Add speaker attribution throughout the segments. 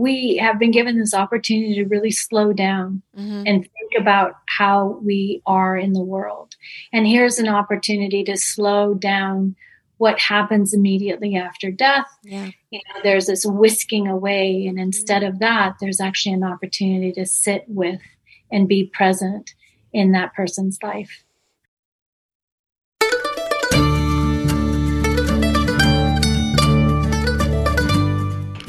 Speaker 1: we have been given this opportunity to really slow down mm-hmm. and think about how we are in the world. And here's an opportunity to slow down what happens immediately after death.
Speaker 2: Yeah.
Speaker 1: You know, there's this whisking away. And instead of that, there's actually an opportunity to sit with and be present in that person's life.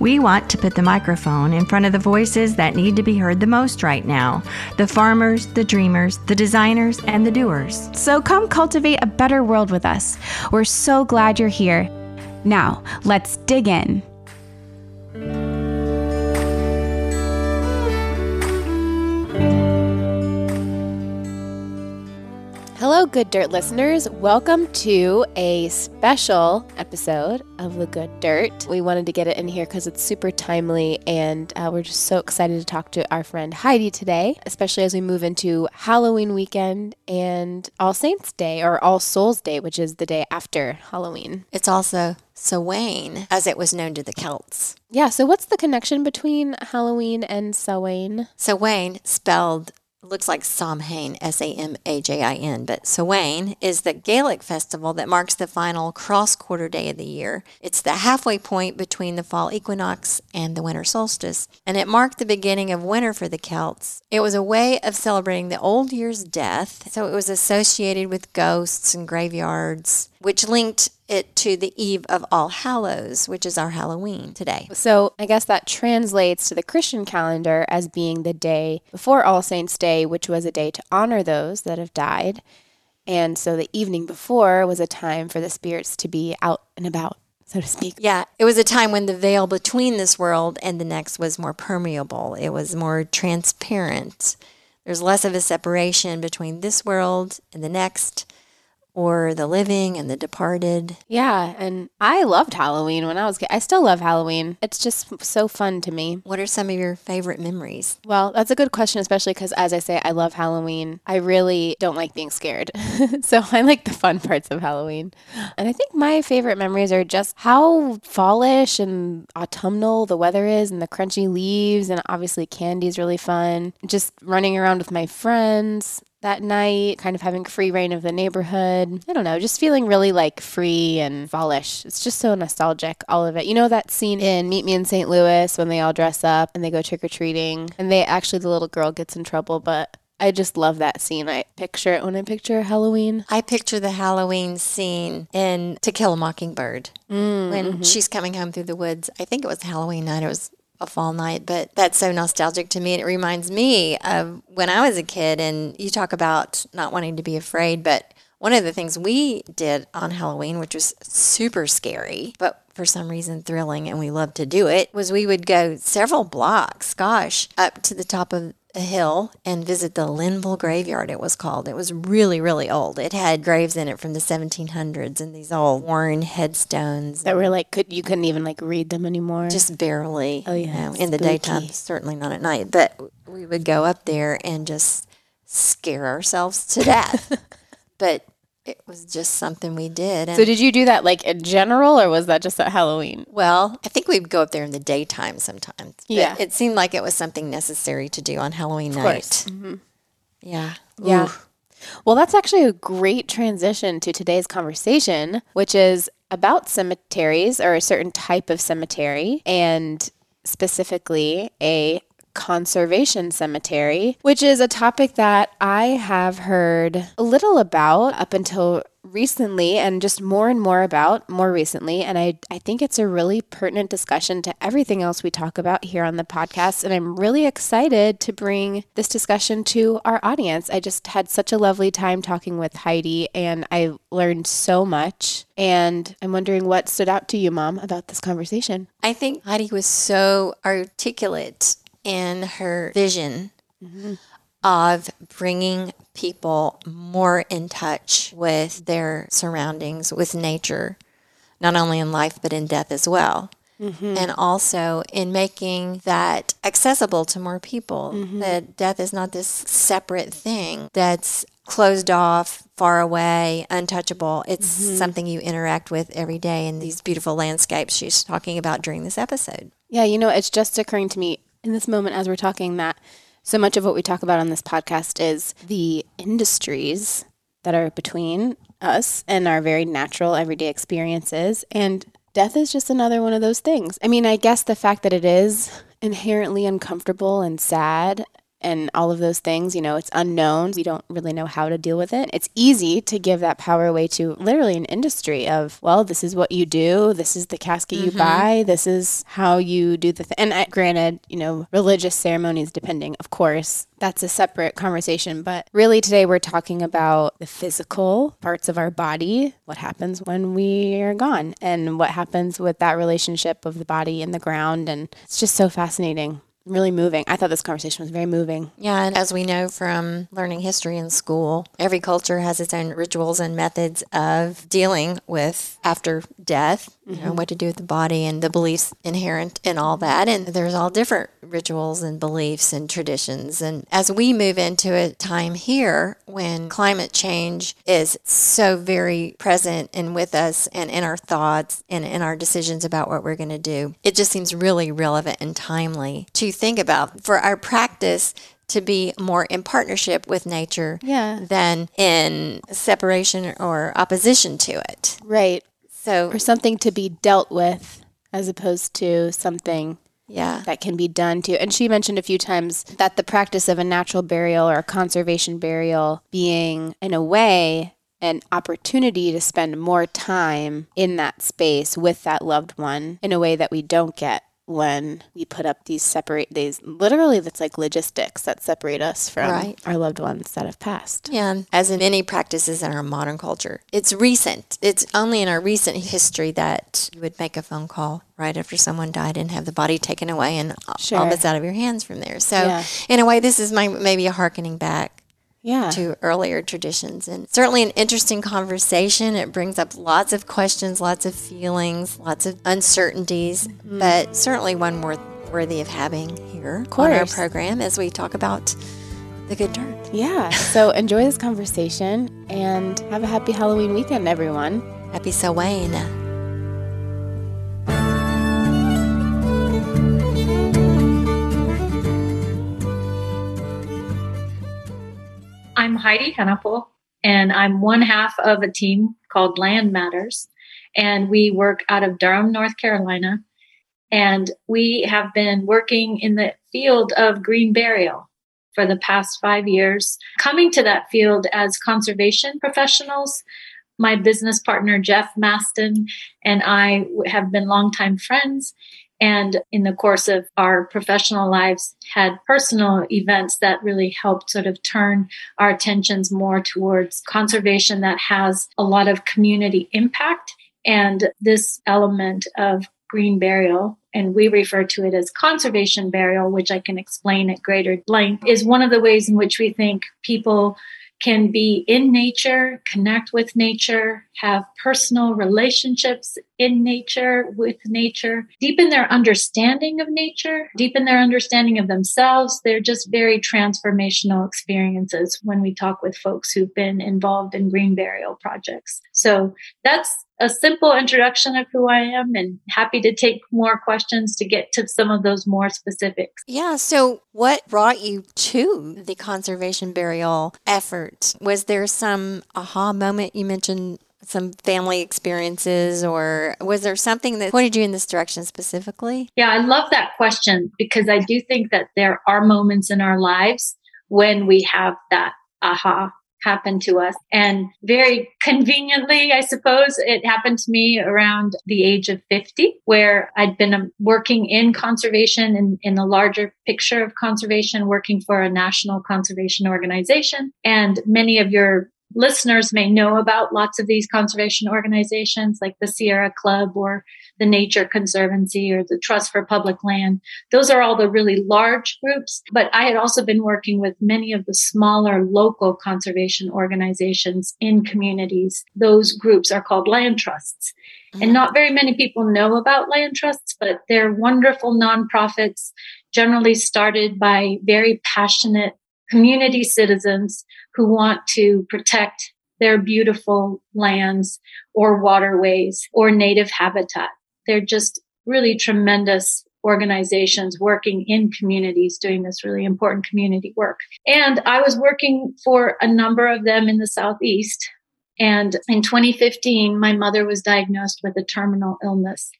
Speaker 3: We want to put the microphone in front of the voices that need to be heard the most right now the farmers, the dreamers, the designers, and the doers.
Speaker 4: So come cultivate a better world with us. We're so glad you're here. Now, let's dig in. Hello, Good Dirt listeners. Welcome to a special episode of The Good Dirt. We wanted to get it in here because it's super timely, and uh, we're just so excited to talk to our friend Heidi today, especially as we move into Halloween weekend and All Saints Day, or All Souls Day, which is the day after Halloween.
Speaker 2: It's also Samhain, as it was known to the Celts.
Speaker 4: Yeah, so what's the connection between Halloween and Samhain?
Speaker 2: Samhain, spelled looks like Samhain, S A M A J I N, but Samhain is the Gaelic festival that marks the final cross quarter day of the year. It's the halfway point between the fall equinox and the winter solstice, and it marked the beginning of winter for the Celts. It was a way of celebrating the old year's death, so it was associated with ghosts and graveyards, which linked it to the eve of All Hallows, which is our Halloween today.
Speaker 4: So I guess that translates to the Christian calendar as being the day before All Saints' Day, which was a day to honor those that have died. And so the evening before was a time for the spirits to be out and about so to speak.
Speaker 2: Yeah, it was a time when the veil between this world and the next was more permeable. It was more transparent. There's less of a separation between this world and the next or the living and the departed.
Speaker 4: Yeah, and I loved Halloween when I was kid. I still love Halloween. It's just so fun to me.
Speaker 2: What are some of your favorite memories?
Speaker 4: Well, that's a good question, especially because as I say, I love Halloween. I really don't like being scared. so I like the fun parts of Halloween. And I think my favorite memories are just how fallish and autumnal the weather is and the crunchy leaves and obviously candy is really fun. Just running around with my friends that night, kind of having free reign of the neighborhood. I don't know, just feeling really like free and fallish. It's just so nostalgic, all of it. You know that scene in Meet Me in St. Louis when they all dress up and they go trick or treating and they actually, the little girl gets in trouble, but I just love that scene. I picture it when I picture Halloween.
Speaker 2: I picture the Halloween scene in To Kill a Mockingbird mm, when mm-hmm. she's coming home through the woods. I think it was Halloween night. It was a fall night, but that's so nostalgic to me. And it reminds me of when I was a kid, and you talk about not wanting to be afraid, but one of the things we did on Halloween, which was super scary, but for some reason thrilling, and we loved to do it, was we would go several blocks, gosh, up to the top of a hill and visit the Linville Graveyard, it was called. It was really, really old. It had graves in it from the 1700s and these old worn headstones.
Speaker 4: That were like, could you couldn't even like read them anymore?
Speaker 2: Just barely.
Speaker 4: Oh, yeah. You
Speaker 2: know, in the daytime, certainly not at night. But we would go up there and just scare ourselves to death. but it was just something we did.
Speaker 4: And so, did you do that like in general, or was that just at Halloween?
Speaker 2: Well, I think we'd go up there in the daytime sometimes.
Speaker 4: Yeah,
Speaker 2: it seemed like it was something necessary to do on Halloween night.
Speaker 4: Mm-hmm.
Speaker 2: Yeah,
Speaker 4: yeah. Ooh. Well, that's actually a great transition to today's conversation, which is about cemeteries or a certain type of cemetery, and specifically a conservation cemetery, which is a topic that I have heard a little about up until recently and just more and more about more recently. And I, I think it's a really pertinent discussion to everything else we talk about here on the podcast. And I'm really excited to bring this discussion to our audience. I just had such a lovely time talking with Heidi and I learned so much. And I'm wondering what stood out to you, Mom, about this conversation.
Speaker 2: I think Heidi was so articulate in her vision mm-hmm. of bringing people more in touch with their surroundings, with nature, not only in life, but in death as well. Mm-hmm. And also in making that accessible to more people, mm-hmm. that death is not this separate thing that's closed off, far away, untouchable. It's mm-hmm. something you interact with every day in these beautiful landscapes she's talking about during this episode.
Speaker 4: Yeah, you know, it's just occurring to me in this moment as we're talking that so much of what we talk about on this podcast is the industries that are between us and our very natural everyday experiences. And death is just another one of those things. I mean, I guess the fact that it is inherently uncomfortable and sad and all of those things, you know, it's unknown. We don't really know how to deal with it. It's easy to give that power away to literally an industry of, well, this is what you do. This is the casket mm-hmm. you buy. This is how you do the thing. And I, granted, you know, religious ceremonies, depending, of course, that's a separate conversation. But really, today we're talking about the physical parts of our body, what happens when we are gone, and what happens with that relationship of the body and the ground. And it's just so fascinating really moving. I thought this conversation was very moving.
Speaker 2: Yeah, and as we know from learning history in school, every culture has its own rituals and methods of dealing with after death. You know, mm-hmm. what to do with the body and the beliefs inherent in all that. And there's all different rituals and beliefs and traditions. And as we move into a time here when climate change is so very present and with us and in our thoughts and in our decisions about what we're going to do, it just seems really relevant and timely to think about for our practice to be more in partnership with nature
Speaker 4: yeah.
Speaker 2: than in separation or opposition to it.
Speaker 4: Right.
Speaker 2: So
Speaker 4: or something to be dealt with as opposed to something
Speaker 2: yeah.
Speaker 4: that can be done too. And she mentioned a few times that the practice of a natural burial or a conservation burial being in a way an opportunity to spend more time in that space with that loved one in a way that we don't get when we put up these separate these literally that's like logistics that separate us from right. our loved ones that have passed.
Speaker 2: Yeah, as in many practices in our modern culture. It's recent. It's only in our recent history that you would make a phone call right after someone died and have the body taken away and sure. all that's out of your hands from there. So yeah. in a way this is my maybe a harkening back
Speaker 4: yeah.
Speaker 2: to earlier traditions. And certainly an interesting conversation. It brings up lots of questions, lots of feelings, lots of uncertainties, mm-hmm. but certainly one worth, worthy of having here on our program as we talk about the Good Dirt.
Speaker 4: Yeah. So enjoy this conversation and have a happy Halloween weekend, everyone.
Speaker 2: Happy Samhain.
Speaker 1: I'm Heidi Hannapel, and I'm one half of a team called Land Matters. And we work out of Durham, North Carolina. And we have been working in the field of green burial for the past five years, coming to that field as conservation professionals. My business partner, Jeff Masten, and I have been longtime friends and in the course of our professional lives had personal events that really helped sort of turn our attentions more towards conservation that has a lot of community impact. And this element of green burial and we refer to it as conservation burial which i can explain at greater length is one of the ways in which we think people can be in nature, connect with nature, have personal relationships in nature, with nature, deepen their understanding of nature, deepen their understanding of themselves. They're just very transformational experiences when we talk with folks who've been involved in green burial projects. So that's a simple introduction of who I am and happy to take more questions to get to some of those more specifics.
Speaker 2: Yeah. So, what brought you to the conservation burial effort? Was there some aha moment you mentioned? Some family experiences, or was there something that pointed you in this direction specifically?
Speaker 1: Yeah, I love that question because I do think that there are moments in our lives when we have that aha happened to us. And very conveniently, I suppose, it happened to me around the age of 50, where I'd been um, working in conservation and in the larger picture of conservation, working for a national conservation organization. And many of your listeners may know about lots of these conservation organizations like the Sierra Club or the Nature Conservancy or the Trust for Public Land. Those are all the really large groups. But I had also been working with many of the smaller local conservation organizations in communities. Those groups are called land trusts. And mm. not very many people know about land trusts, but they're wonderful nonprofits, generally started by very passionate community citizens who want to protect their beautiful lands or waterways or native habitat. They're just really tremendous organizations working in communities doing this really important community work. And I was working for a number of them in the Southeast. And in 2015, my mother was diagnosed with a terminal illness.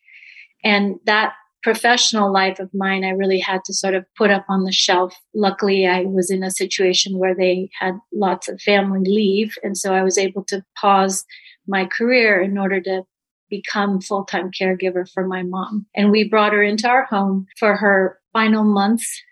Speaker 1: And that professional life of mine, I really had to sort of put up on the shelf. Luckily, I was in a situation where they had lots of family leave. And so I was able to pause my career in order to become full-time caregiver for my mom. And we brought her into our home for her final months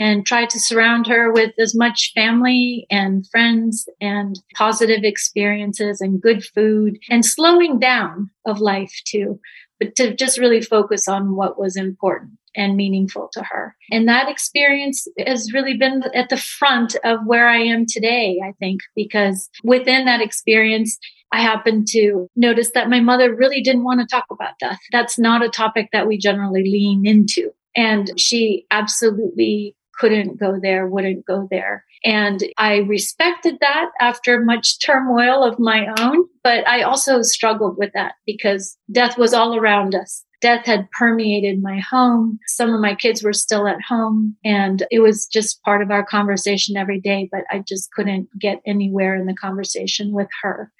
Speaker 1: and tried to surround her with as much family and friends and positive experiences and good food and slowing down of life too but to just really focus on what was important and meaningful to her. And that experience has really been at the front of where I am today, I think, because within that experience, I happened to notice that my mother really didn't want to talk about death. That's not a topic that we generally lean into. And she absolutely couldn't go there, wouldn't go there. And I respected that after much turmoil of my own, but I also struggled with that because death was all around us. Death had permeated my home. Some of my kids were still at home and it was just part of our conversation every day, but I just couldn't get anywhere in the conversation with her.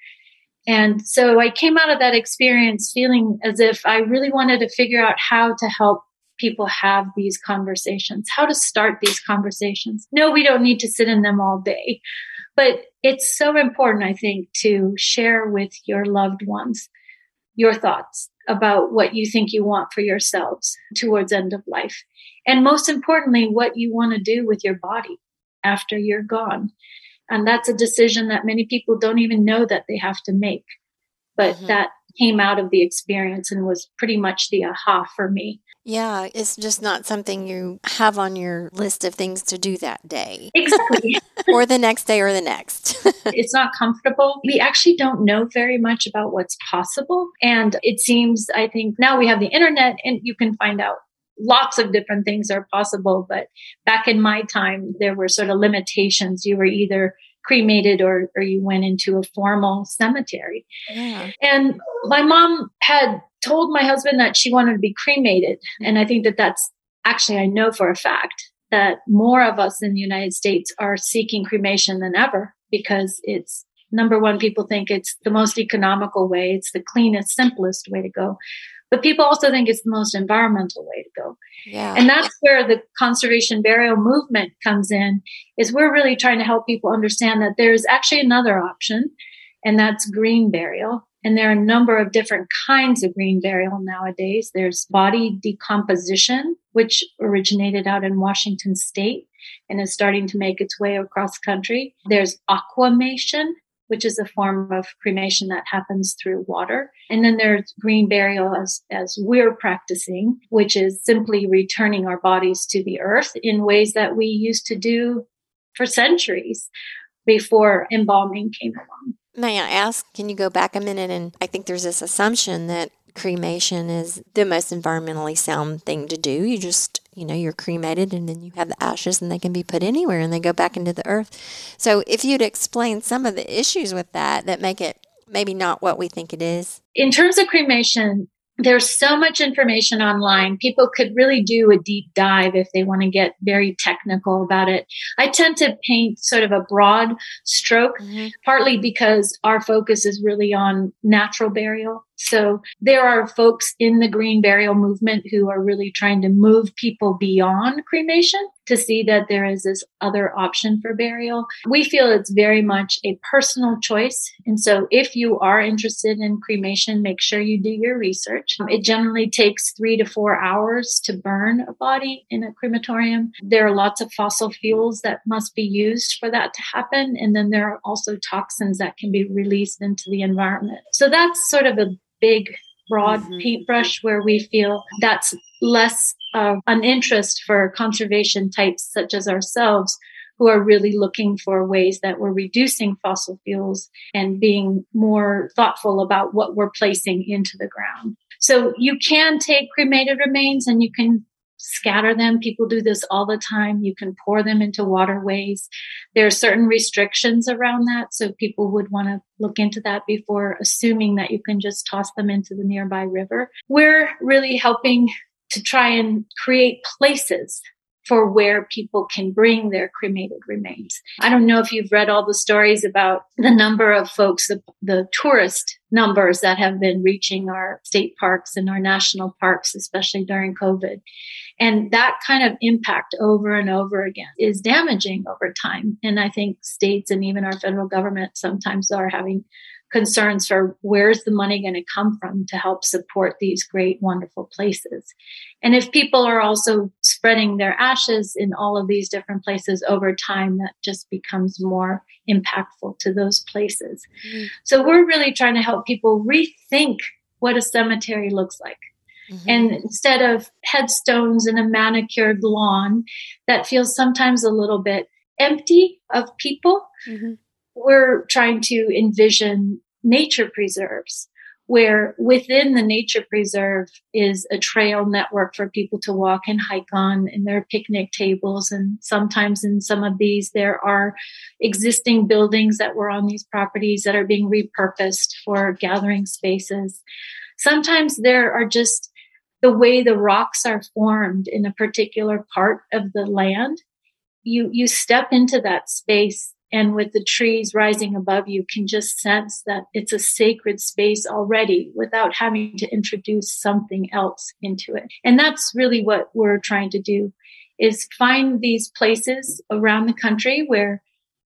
Speaker 1: And so I came out of that experience feeling as if I really wanted to figure out how to help people have these conversations, how to start these conversations. No, we don't need to sit in them all day, but it's so important, I think, to share with your loved ones your thoughts about what you think you want for yourselves towards end of life. And most importantly, what you want to do with your body after you're gone. And that's a decision that many people don't even know that they have to make. But mm-hmm. that came out of the experience and was pretty much the aha for me.
Speaker 2: Yeah, it's just not something you have on your list of things to do that day.
Speaker 1: Exactly.
Speaker 2: or the next day or the next.
Speaker 1: it's not comfortable. We actually don't know very much about what's possible. And it seems, I think now we have the internet and you can find out lots of different things are possible. But back in my time, there were sort of limitations. You were either cremated or, or you went into a formal cemetery. Yeah. And my mom had told my husband that she wanted to be cremated. Mm-hmm. And I think that that's actually, I know for a fact that more of us in the United States are seeking cremation than ever because it's number one, people think it's the most economical way, it's the cleanest, simplest way to go. But people also think it's the most environmental way to go. Yeah. And that's where the conservation burial movement comes in, is we're really trying to help people understand that there's actually another option, and that's green burial. And there are a number of different kinds of green burial nowadays. There's body decomposition, which originated out in Washington state and is starting to make its way across country. There's aquamation, which is a form of cremation that happens through water. And then there's green burial as, as we're practicing, which is simply returning our bodies to the earth in ways that we used to do for centuries before embalming came along.
Speaker 2: May I ask, can you go back a minute? And I think there's this assumption that cremation is the most environmentally sound thing to do. You just, you know, you're cremated and then you have the ashes and they can be put anywhere and they go back into the earth. So if you'd explain some of the issues with that that make it maybe not what we think it is.
Speaker 1: In terms of cremation, there's so much information online. People could really do a deep dive if they want to get very technical about it. I tend to paint sort of a broad stroke, mm-hmm. partly because our focus is really on natural burial. So there are folks in the green burial movement who are really trying to move people beyond cremation to see that there is this other option for burial. We feel it's very much a personal choice. And so if you are interested in cremation, make sure you do your research. It generally takes three to four hours to burn a body in a crematorium. There are lots of fossil fuels that must be used for that to happen. And then there are also toxins that can be released into the environment. So that's sort of a big broad mm-hmm. paintbrush where we feel that's less of an interest for conservation types such as ourselves who are really looking for ways that we're reducing fossil fuels and being more thoughtful about what we're placing into the ground. So you can take cremated remains and you can scatter them. People do this all the time. You can pour them into waterways. There are certain restrictions around that. So people would want to look into that before assuming that you can just toss them into the nearby river. We're really helping to try and create places for where people can bring their cremated remains. I don't know if you've read all the stories about the number of folks, the, the, tourist numbers that have been reaching our state parks and our national parks, especially during COVID. And that kind of impact over and over again is damaging over time. And I think states and even our federal government sometimes are having concerns for where's the money going to come from to help support these great, wonderful places. And if people are also spreading their ashes in all of these different places over time, that just becomes more impactful to those places. Mm-hmm. So we're really trying to help people rethink what a cemetery looks like. Mm-hmm. And instead of headstones and a manicured lawn that feels sometimes a little bit empty of people, mm-hmm. we're trying to envision nature preserves where within the nature preserve is a trail network for people to walk and hike on and there are picnic tables and sometimes in some of these there are existing buildings that were on these properties that are being repurposed for gathering spaces. Sometimes there are just the way the rocks are formed in a particular part of the land. You you step into that space and with the trees rising above you can just sense that it's a sacred space already without having to introduce something else into it. And that's really what we're trying to do is find these places around the country where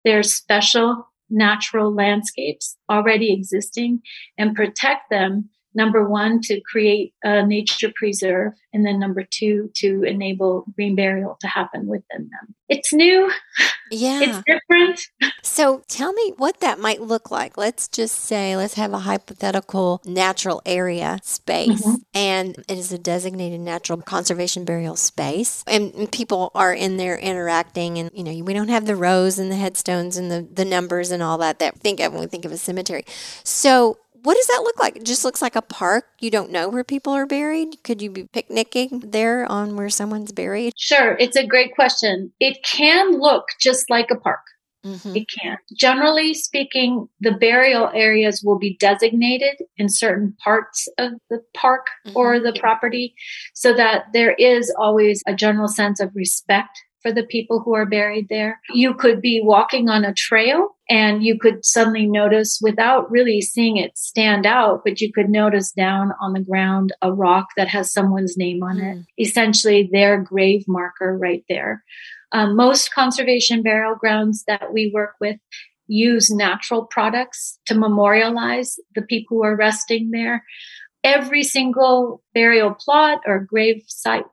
Speaker 1: there's special natural landscapes already existing and protect them number one, to create a nature preserve, and then number two, to enable green burial to happen within them. It's new.
Speaker 2: Yeah.
Speaker 1: It's different.
Speaker 2: So tell me what that might look like. Let's just say, let's have a hypothetical natural area space, mm-hmm. and it is a designated natural conservation burial space, and people are in there interacting, and you know, we don't have the rows and the headstones and the, the numbers and all that that think of when we think of a cemetery. So what does that look like? It just looks like a park. You don't know where people are buried. Could you be picnicking there on where someone's buried?
Speaker 1: Sure. It's a great question. It can look just like a park. Mm-hmm. It can. Generally speaking, the burial areas will be designated in certain parts of the park mm-hmm. or the property so that there is always a general sense of respect for the people who are buried there. You could be walking on a trail and you could suddenly notice without really seeing it stand out, but you could notice down on the ground a rock that has someone's name on it, essentially their grave marker right there. Um, most conservation burial grounds that we work with use natural products to memorialize the people who are resting there. Every single burial plot or grave site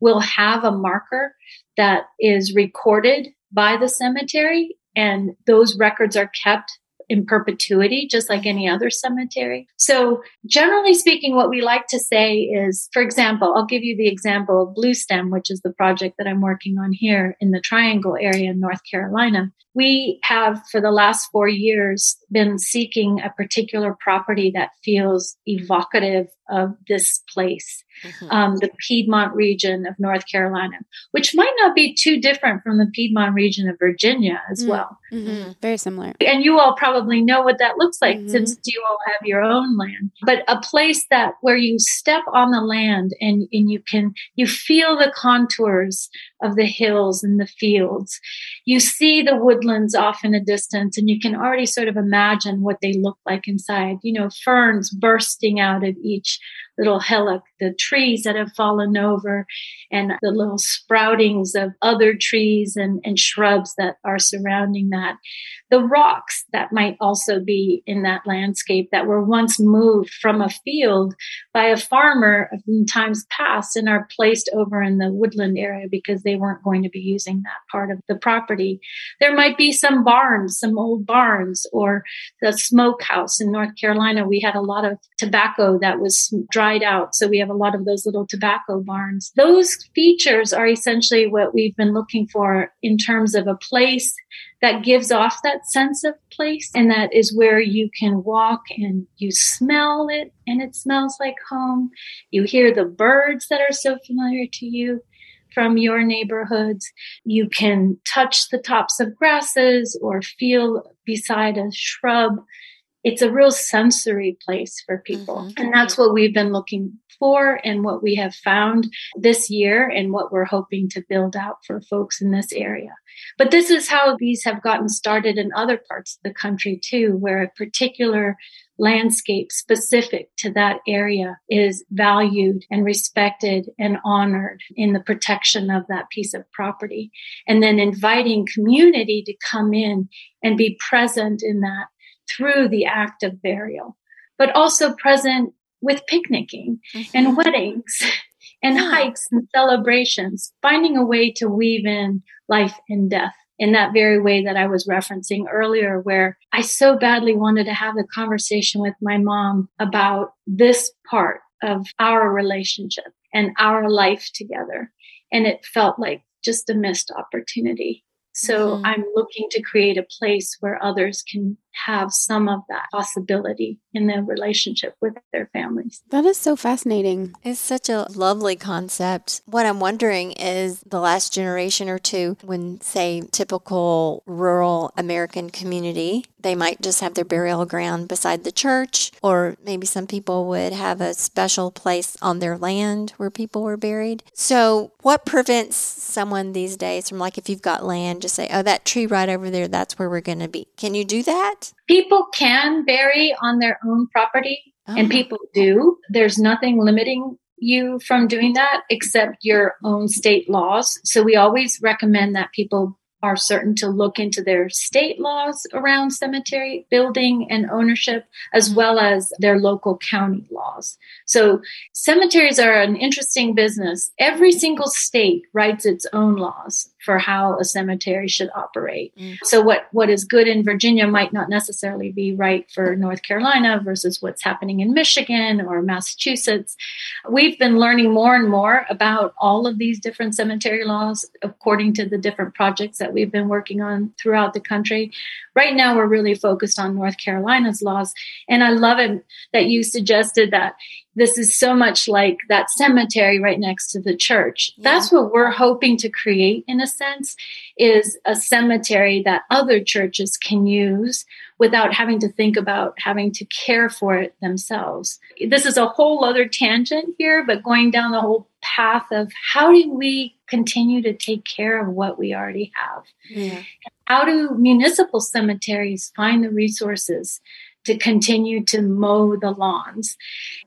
Speaker 1: will have a marker that is recorded by the cemetery and those records are kept in perpetuity, just like any other cemetery. So generally speaking, what we like to say is, for example, I'll give you the example of Bluestem, which is the project that I'm working on here in the Triangle area in North Carolina. We have, for the last four years, been seeking a particular property that feels evocative of this place mm-hmm. um, the Piedmont region of North Carolina, which might not be too different from the Piedmont region of Virginia as mm-hmm. well.
Speaker 4: Mm-hmm. Very similar.
Speaker 1: And you all probably probably know what that looks like mm-hmm. since you all have your own land. But a place that where you step on the land and, and you can you feel the contours of the hills and the fields. You see the woodlands off in the distance and you can already sort of imagine what they look like inside. You know, ferns bursting out of each little hillock, the trees that have fallen over, and the little sproutings of other trees and, and shrubs that are surrounding that. The rocks that might also be in that landscape that were once moved from a field by a farmer in times past and are placed over in the woodland area because they weren't going to be using that part of the property. There might be some barns, some old barns, or the smokehouse in North Carolina. We had a lot of tobacco that was dried out. So we have a lot of those little tobacco barns. Those features are essentially what we've been looking for in terms of a place that gives off that sense of place and that is where you can walk and you smell it and it smells like home. You hear the birds that are so familiar to you from your neighborhoods. You can touch the tops of grasses or feel beside a shrub. It's a real sensory place for people. Mm-hmm. And that's what we've been looking for and what we have found this year and what we're hoping to build out for folks in this area. But this is how these have gotten started in other parts of the country too, where a particular landscape specific to that area is valued and respected and honored in the protection of that piece of property. And then inviting community to come in and be present in that through the act of burial, but also present with picnicking mm-hmm. and weddings and hikes and celebrations, finding a way to weave in life and death in that very way that I was referencing earlier, where I so badly wanted to have the conversation with my mom about this part of our relationship and our life together. And it felt like just a missed opportunity. So mm-hmm. I'm looking to create a place where others can have some of that possibility in their relationship with their families.
Speaker 4: That is so fascinating.
Speaker 2: It's such a lovely concept. What I'm wondering is the last generation or two, when, say, typical rural American community, they might just have their burial ground beside the church, or maybe some people would have a special place on their land where people were buried. So, what prevents someone these days from, like, if you've got land, just say, oh, that tree right over there, that's where we're going to be? Can you do that?
Speaker 1: People can bury on their own property, oh. and people do. There's nothing limiting you from doing that except your own state laws. So we always recommend that people are certain to look into their state laws around cemetery building and ownership, as well as their local county laws. So cemeteries are an interesting business. Every single state writes its own laws for how a cemetery should operate. Mm. So what, what is good in Virginia might not necessarily be right for North Carolina versus what's happening in Michigan or Massachusetts. We've been learning more and more about all of these different cemetery laws according to the different projects that we've been working on throughout the country. Right now, we're really focused on North Carolina's laws. And I love it that you suggested that this is so much like that cemetery right next to the church. Yeah. That's what we're hoping to create in a sense is a cemetery that other churches can use without having to think about having to care for it themselves. This is a whole other tangent here, but going down the whole path of how do we continue to take care of what we already have? Yeah. How do municipal cemeteries find the resources to continue to mow the lawns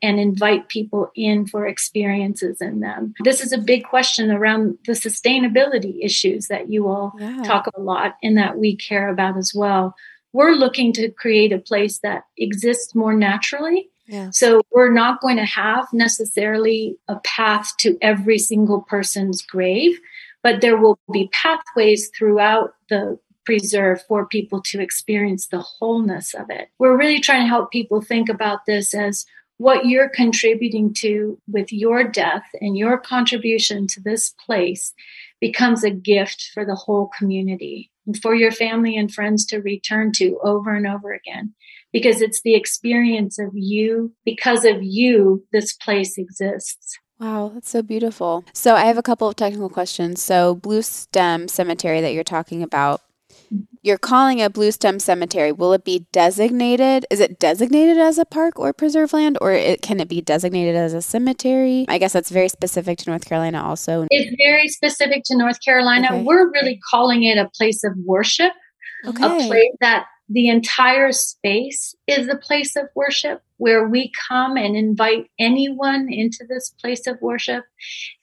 Speaker 1: and invite people in for experiences in them. This is a big question around the sustainability issues that you all yeah. talk a lot and that we care about as well. We're looking to create a place that exists more naturally. Yeah. So we're not going to have necessarily a path to every single person's grave, but there will be pathways throughout the preserve for people to experience the wholeness of it. We're really trying to help people think about this as what you're contributing to with your death and your contribution to this place becomes a gift for the whole community and for your family and friends to return to over and over again because it's the experience of you because of you this place exists
Speaker 4: Wow, that's so beautiful. So, I have a couple of technical questions. So, Bluestem Cemetery that you're talking about, you're calling a Bluestem cemetery. Will it be designated? Is it designated as a park or preserve land, or it, can it be designated as a cemetery? I guess that's very specific to North Carolina, also.
Speaker 1: It's very specific to North Carolina. Okay. We're really calling it a place of worship, okay. a place that the entire space is a place of worship where we come and invite anyone into this place of worship.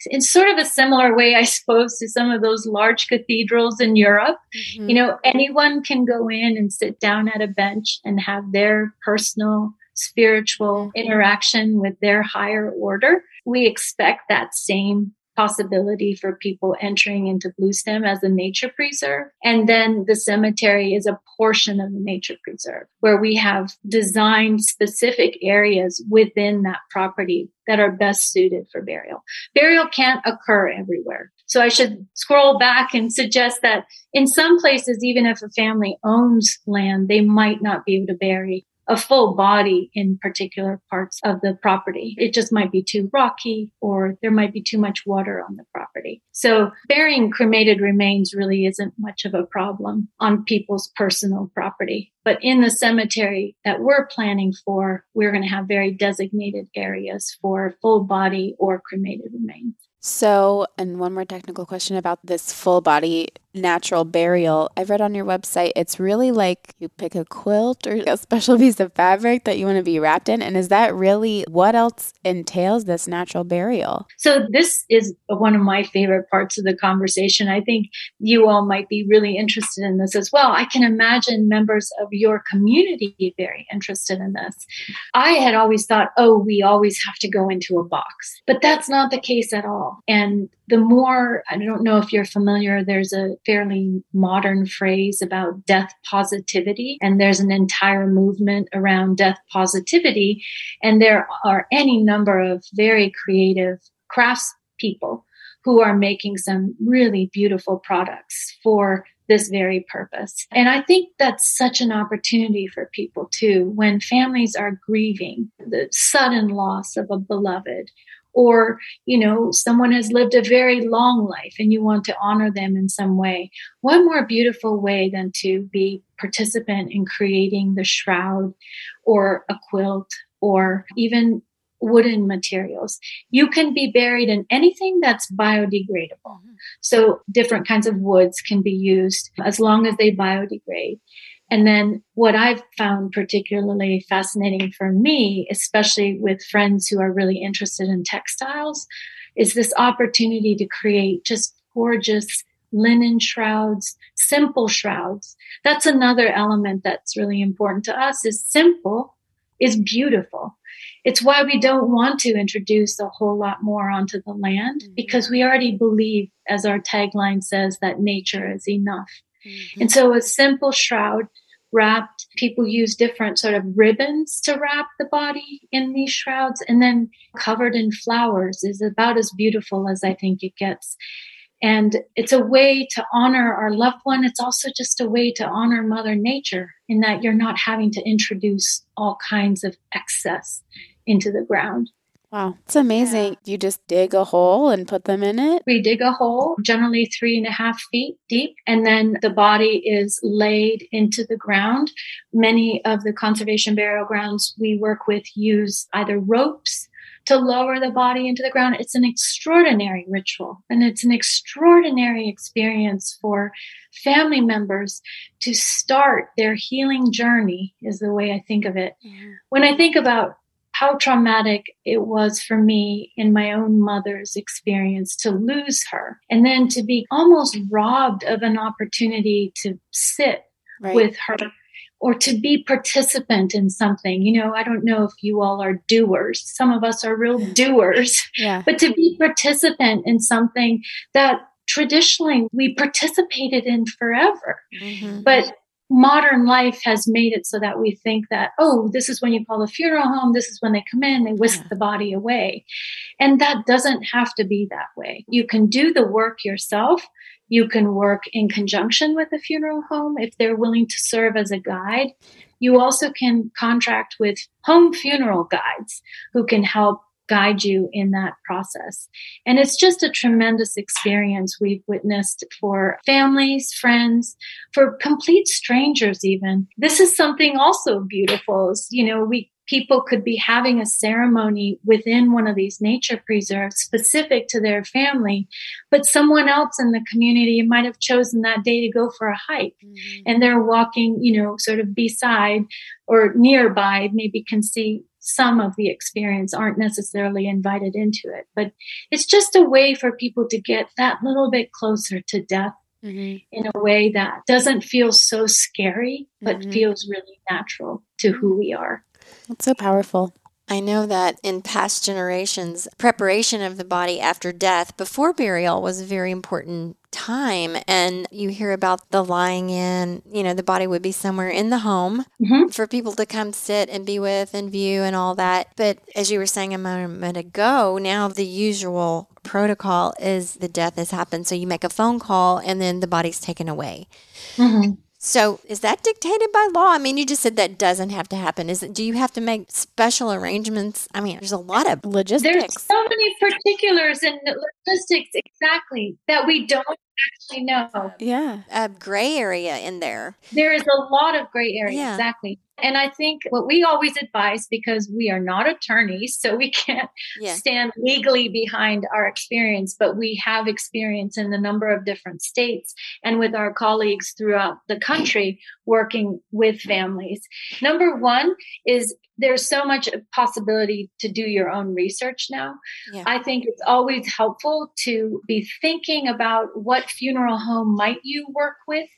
Speaker 1: In sort of a similar way, I suppose, to some of those large cathedrals in Europe. Mm-hmm. You know, anyone can go in and sit down at a bench and have their personal spiritual interaction with their higher order. We expect that same possibility for people entering into Bluestem as a nature preserve. And then the cemetery is a portion of the nature preserve where we have designed specific areas within that property that are best suited for burial. Burial can't occur everywhere. So I should scroll back and suggest that in some places, even if a family owns land, they might not be able to bury a full body in particular parts of the property. It just might be too rocky or there might be too much water on the property. So burying cremated remains really isn't much of a problem on people's personal property. But in the cemetery that we're planning for, we're going to have very designated areas for full body or cremated remains.
Speaker 4: So, and one more technical question about this full body natural burial. I've read on your website it's really like you pick a quilt or a special piece of fabric that you want to be wrapped in. And is that really what else entails this natural burial?
Speaker 1: So, this is one of my favorite parts of the conversation. I think you all might be really interested in this as well. I can imagine members of your community very interested in this. I had always thought, oh, we always have to go into a box, but that's not the case at all. And the more, I don't know if you're familiar, there's a fairly modern phrase about death positivity, and there's an entire movement around death positivity. And there are any number of very creative crafts people who are making some really beautiful products for this very purpose. And I think that's such an opportunity for people too when families are grieving the sudden loss of a beloved or you know someone has lived a very long life and you want to honor them in some way what more beautiful way than to be participant in creating the shroud or a quilt or even wooden materials? You can be buried in anything that's biodegradable. Mm-hmm. so different kinds of woods can be used as long as they biodegrade and then what I've found particularly fascinating for me, especially with friends who are really interested in textiles, is this opportunity to create just gorgeous linen shrouds, simple shrouds. That's another element that's really important to us is simple is beautiful. It's why we don't want to introduce a whole lot more onto the land mm-hmm. because we already believe, as our tagline says, that nature is enough. Mm-hmm. And so a simple shroud wrapped, people use different sort of ribbons to wrap the body in these shrouds. And then covered in flowers is about as beautiful as I think it gets. And it's a way to honor our loved one. It's also just a way to honor Mother Nature in that you're not having to introduce all kinds of excess into the ground.
Speaker 4: Wow, it's amazing. Yeah. You just dig a hole and put them in it?
Speaker 1: We dig a hole, generally three and a half feet deep, and then the body is laid into the ground. Many of the conservation burial grounds we work with use either ropes to lower the body into the ground. It's an extraordinary ritual and it's an extraordinary experience for family members to start their healing journey, is the way I think of it. Yeah. When I think about how traumatic it was for me in my own mother's experience to lose her and then to be almost robbed of an opportunity to sit right. with her or to be participant in something. You know, I don't know if you all are doers. Some of us are real doers. yeah. But to be participant in something that traditionally we participated in forever. Mm-hmm. But modern life has made it so that we think that, oh, this is when you call the funeral home, this is when they come in, they whisk yeah. the body away. And that doesn't have to be that way. You can do the work yourself. You can work in conjunction with a funeral home if they're willing to serve as a guide. You also can contract with home funeral guides who can help guide you in that process. And it's just a tremendous experience we've witnessed for families, friends, for complete strangers even. This is something also beautiful. Is, you know, we people could be having a ceremony within one of these nature preserves specific to their family, but someone else in the community might have chosen that day to go for a hike mm-hmm. and they're walking, you know, sort of beside or nearby, maybe can see some of the experience aren't necessarily invited into it. But it's just a way for people to get that little bit closer to death mm-hmm. in a way that doesn't feel so scary, but mm-hmm. feels really natural to who we are.
Speaker 4: That's so powerful.
Speaker 2: I know that in past generations, preparation of the body after death before burial was a very important time. And you hear about the lying in, you know, the body would be somewhere in the home mm-hmm. for people to come sit and be with and view and all that. But as you were saying a moment ago, now the usual protocol is the death has happened. So you make a phone call and then the body's taken away. Mm-hmm. So is that dictated by law? I mean, you just said that doesn't have to happen. Is it? Do you have to make special arrangements? I mean, there's a lot of logistics.
Speaker 1: There's so many particulars and logistics exactly that we don't actually know.
Speaker 2: Yeah, a gray area in there.
Speaker 1: There is a lot of gray area. Yeah. Exactly. And I think what we always advise, because we are not attorneys, so we can't yeah. stand legally behind our experience, but we have experience in a number of different states and with our colleagues throughout the country working with families. Number one is there's so much possibility to do your own research now. Yeah. I think it's always helpful to be thinking about what funeral home might you work with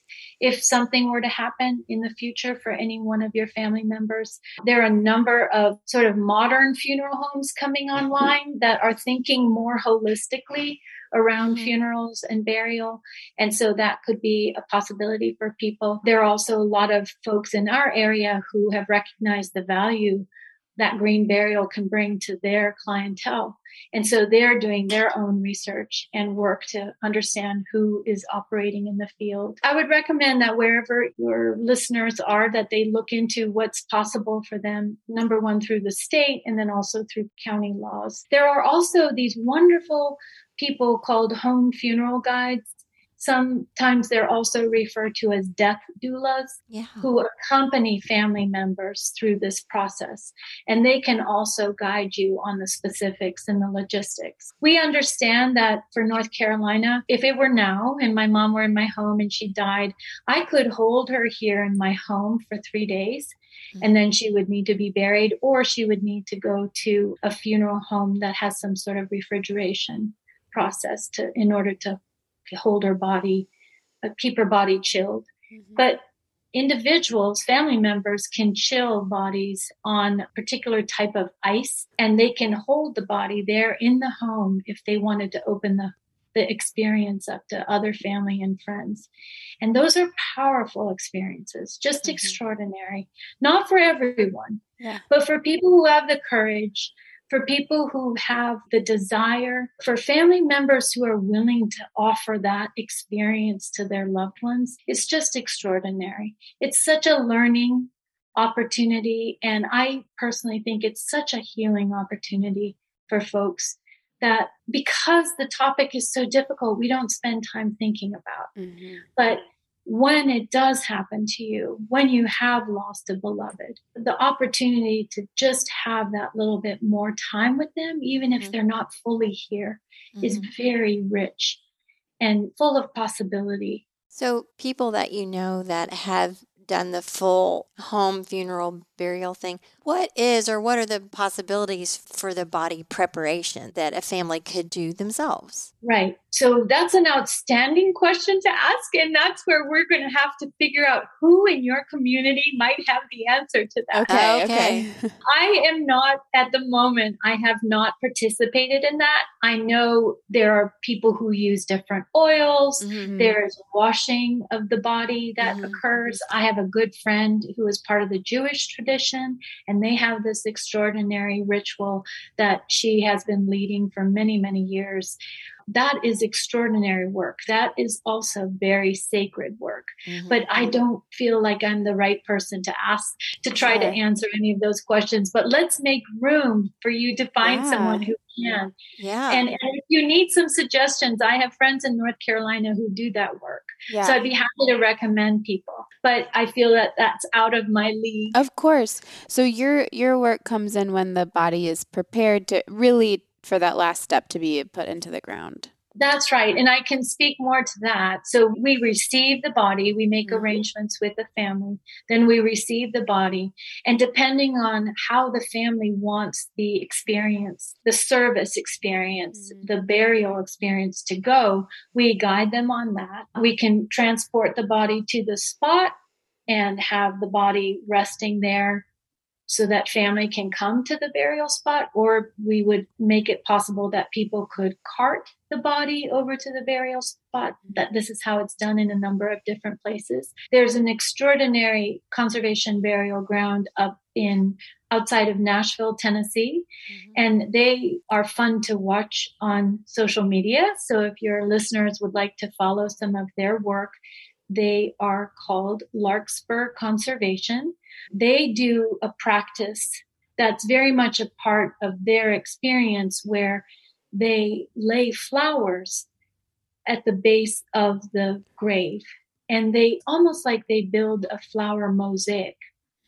Speaker 1: if something were to happen in the future for any one of your family members. There are a number of sort of modern funeral homes coming online that are thinking more holistically around mm-hmm. funerals and burial. And so that could be a possibility for people. There are also a lot of folks in our area who have recognized the value that green burial can bring to their clientele. And so they're doing their own research and work to understand who is operating in the field. I would recommend that wherever your listeners are, that they look into what's possible for them, number one, through the state and then also through county laws. There are also these wonderful people called home funeral guides. Sometimes they're also referred to as death doulas yeah. who accompany family members through this process. And they can also guide you on the specifics and the logistics. We understand that for North Carolina, if it were now and my mom were in my home and she died, I could hold her here in my home for three days mm-hmm. and then she would need to be buried or she would need to go to a funeral home that has some sort of refrigeration process to in order to hold her body, uh, keep her body chilled. Mm-hmm. But individuals, family members can chill bodies on a particular type of ice and they can hold the body there in the home if they wanted to open the, the experience up to other family and friends. And those are powerful experiences, just mm-hmm. extraordinary. Not for everyone, yeah. but for people who have the courage for people who have the desire, for family members who are willing to offer that experience to their loved ones, it's just extraordinary. It's such a learning opportunity. And I personally think it's such a healing opportunity for folks that because the topic is so difficult, we don't spend time thinking about. Mm-hmm. But when it does happen to you, when you have lost a beloved, the opportunity to just have that little bit more time with them, even if mm-hmm. they're not fully here, mm-hmm. is very rich and full of possibility.
Speaker 2: So, people that you know that have done the full home funeral burial thing, what is or what are the possibilities for the body preparation that a family could do themselves?
Speaker 1: Right. So that's an outstanding question to ask. And that's where we're going to have to figure out who in your community might have the answer to that.
Speaker 4: Okay. okay.
Speaker 1: I am not at the moment, I have not participated in that. I know there are people who use different oils, mm-hmm. there's washing of the body that mm-hmm. occurs. I have a good friend who is part of the Jewish tradition and they have this extraordinary ritual that she has been leading for many, many years. That is extraordinary work. That is also very sacred work. Mm-hmm. But I don't feel like I'm the right person to ask to try to answer any of those questions. But let's make room for you to find yeah. someone who can.
Speaker 2: Yeah.
Speaker 1: And, and, if you need some suggestions, I have friends in North Carolina who do that work. Yeah. So I'd be happy to recommend people. But I feel that that's out of my league.
Speaker 4: Of course. So your your work comes in when the body is prepared to really for that last step to be put into the ground.
Speaker 1: That's right. And I can speak more to that. So we receive the body, we make mm-hmm. arrangements with the family, then we receive the body. And depending on how the family wants the experience, the service experience, mm-hmm. the burial experience to go, we guide them on that. We can transport the body to the spot and have the body resting there so that family can come to the burial spot, or we would make it possible that people could cart the body over to the burial spot. That this is how it's done in a number of different places. There's an extraordinary conservation burial ground up in outside of Nashville, Tennessee, mm-hmm. and they are fun to watch on social media. So if your listeners would like to follow some of their work, they are called Larkspur Conservation they do a practice that's very much a part of their experience where they lay flowers at the base of the grave and they almost like they build a flower mosaic.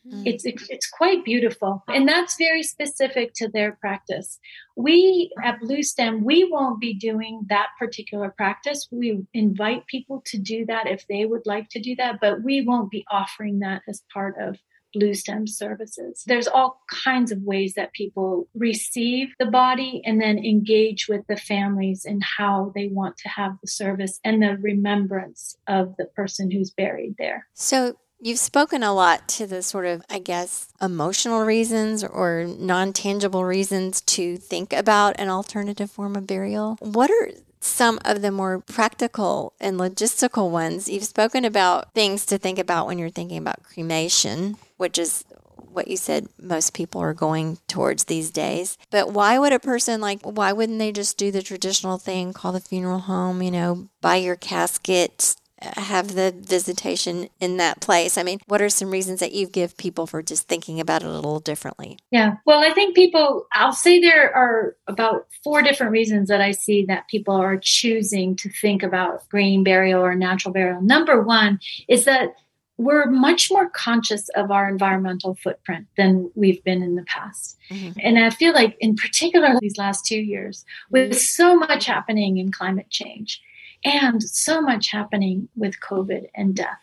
Speaker 1: Mm. it's it's quite beautiful and that's very specific to their practice we at Bluestem, we won't be doing that particular practice we invite people to do that if they would like to do that but we won't be offering that as part of Bluestem services. There's all kinds of ways that people receive the body and then engage with the families and how they want to have the service and the remembrance of the person who's buried there.
Speaker 2: So You've spoken a lot to the sort of, I guess, emotional reasons or non tangible reasons to think about an alternative form of burial. What are some of the more practical and logistical ones. You've spoken about things to think about when you're thinking about cremation, which is what you said most people are going towards these days. But why would a person like, why wouldn't they just do the traditional thing, call the funeral home, you know, buy your casket, have the visitation in that place? I mean, what are some reasons that you give people for just thinking about it a little differently?
Speaker 1: Yeah. Well, I think people, I'll say there are about four different reasons that I see that people are choosing to think about green burial or natural burial. Number one is that we're much more conscious of our environmental footprint than we've been in the past. Mm-hmm. And I feel like, in particular, these last two years, with so much happening in climate change, and so much happening with COVID and death.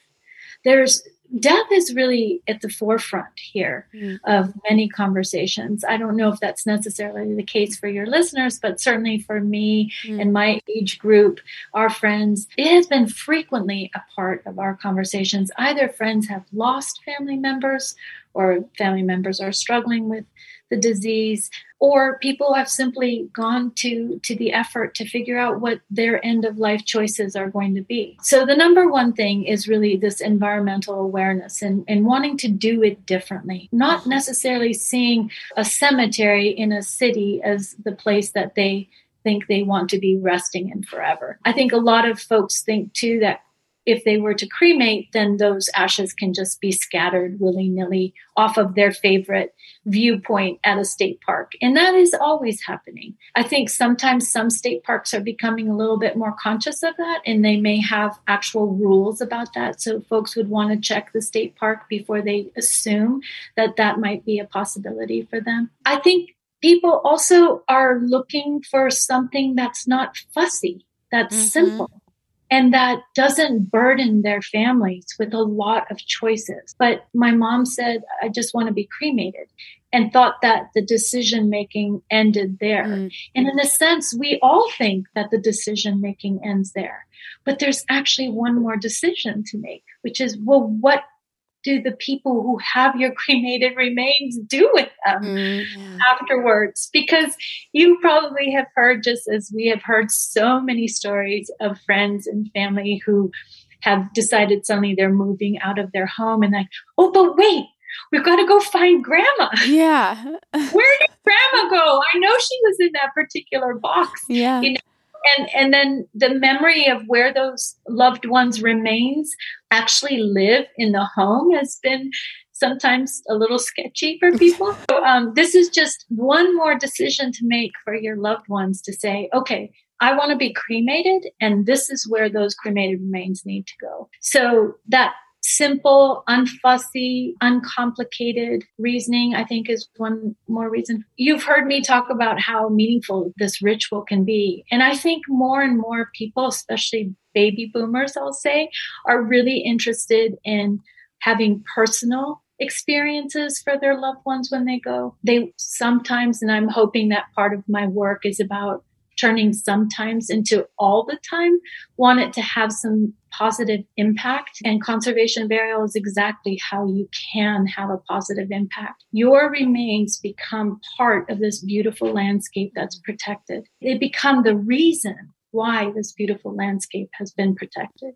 Speaker 1: There's death is really at the forefront here mm. of many conversations. I don't know if that's necessarily the case for your listeners, but certainly for me mm. and my age group, our friends, it has been frequently a part of our conversations. Either friends have lost family members or family members are struggling with the disease or people have simply gone to to the effort to figure out what their end of life choices are going to be. So the number one thing is really this environmental awareness and, and wanting to do it differently not necessarily seeing a cemetery in a city as the place that they think they want to be resting in forever. I think a lot of folks think too that if they were to cremate, then those ashes can just be scattered willy nilly off of their favorite viewpoint at a state park. And that is always happening. I think sometimes some state parks are becoming a little bit more conscious of that, and they may have actual rules about that. So folks would want to check the state park before they assume that that might be a possibility for them. I think people also are looking for something that's not fussy, that's mm-hmm. simple and that doesn't burden their families with a lot of choices. But my mom said, I just want to be cremated and thought that the decision making ended there. Mm-hmm. And in a sense, we all think that the decision making ends there. But there's actually one more decision to make, which is, well, what do the people who have your cremated remains do with them mm-hmm. afterwards? Because you probably have heard, just as we have heard so many stories of friends and family who have decided suddenly they're moving out of their home and like, oh, but wait, we've got to go find grandma.
Speaker 4: Yeah.
Speaker 1: Where did grandma go? I know she was in that particular box.
Speaker 4: Yeah. You know?
Speaker 1: And and then the memory of where those loved ones remains actually live in the home has been sometimes a little sketchy for people. So, um, this is just one more decision to make for your loved ones to say, okay, I want to be cremated, and this is where those cremated remains need to go. So that simple, unfussy, uncomplicated reasoning, I think is one more reason. You've heard me talk about how meaningful this ritual can be. And I think more and more people, especially baby boomers, I'll say, are really interested in having personal experiences for their loved ones when they go. They sometimes, and I'm hoping that part of my work is about turning sometimes into all the time, want it to have some positive impact. And conservation burial is exactly how you can have a positive impact. Your remains become part of this beautiful landscape that's protected. They become the reason why this beautiful landscape has been protected.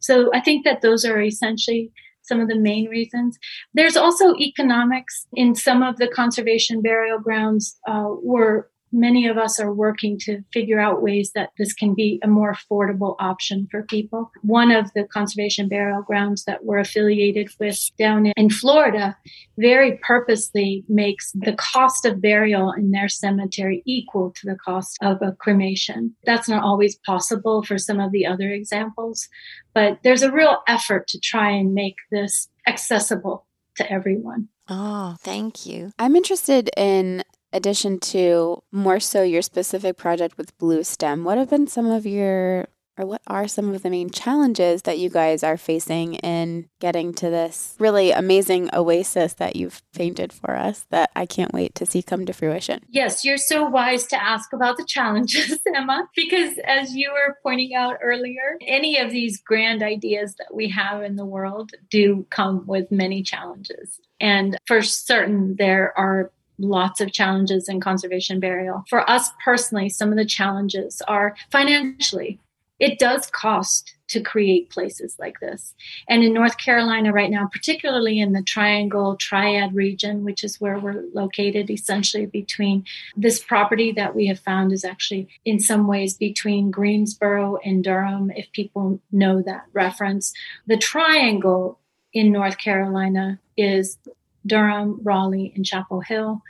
Speaker 1: So I think that those are essentially some of the main reasons. There's also economics in some of the conservation burial grounds uh, were many of us are working to figure out ways that this can be a more affordable option for people. One of the conservation burial grounds that we're affiliated with down in Florida very purposely makes the cost of burial in their cemetery equal to the cost of a cremation. That's not always possible for some of the other examples, but there's a real effort to try and make this accessible to everyone.
Speaker 2: Oh, thank you.
Speaker 4: I'm interested in addition to more so your specific project with Bluestem, what have been some of your or what are some of the main challenges that you guys are facing in getting to this really amazing oasis that you've painted for us that I can't wait to see come to fruition?
Speaker 1: Yes, you're so wise to ask about the challenges, Emma, because as you were pointing out earlier, any of these grand ideas that we have in the world do come with many challenges. And for certain, there are lots of challenges in conservation burial. For us personally, some of the challenges are financially. It does cost to create places like this. And in North Carolina right now, particularly in the Triangle Triad region, which is where we're located, essentially between this property that we have found is actually in some ways between Greensboro and Durham, if people know that reference. The Triangle in North Carolina is Durham, Raleigh, and Chapel Hill.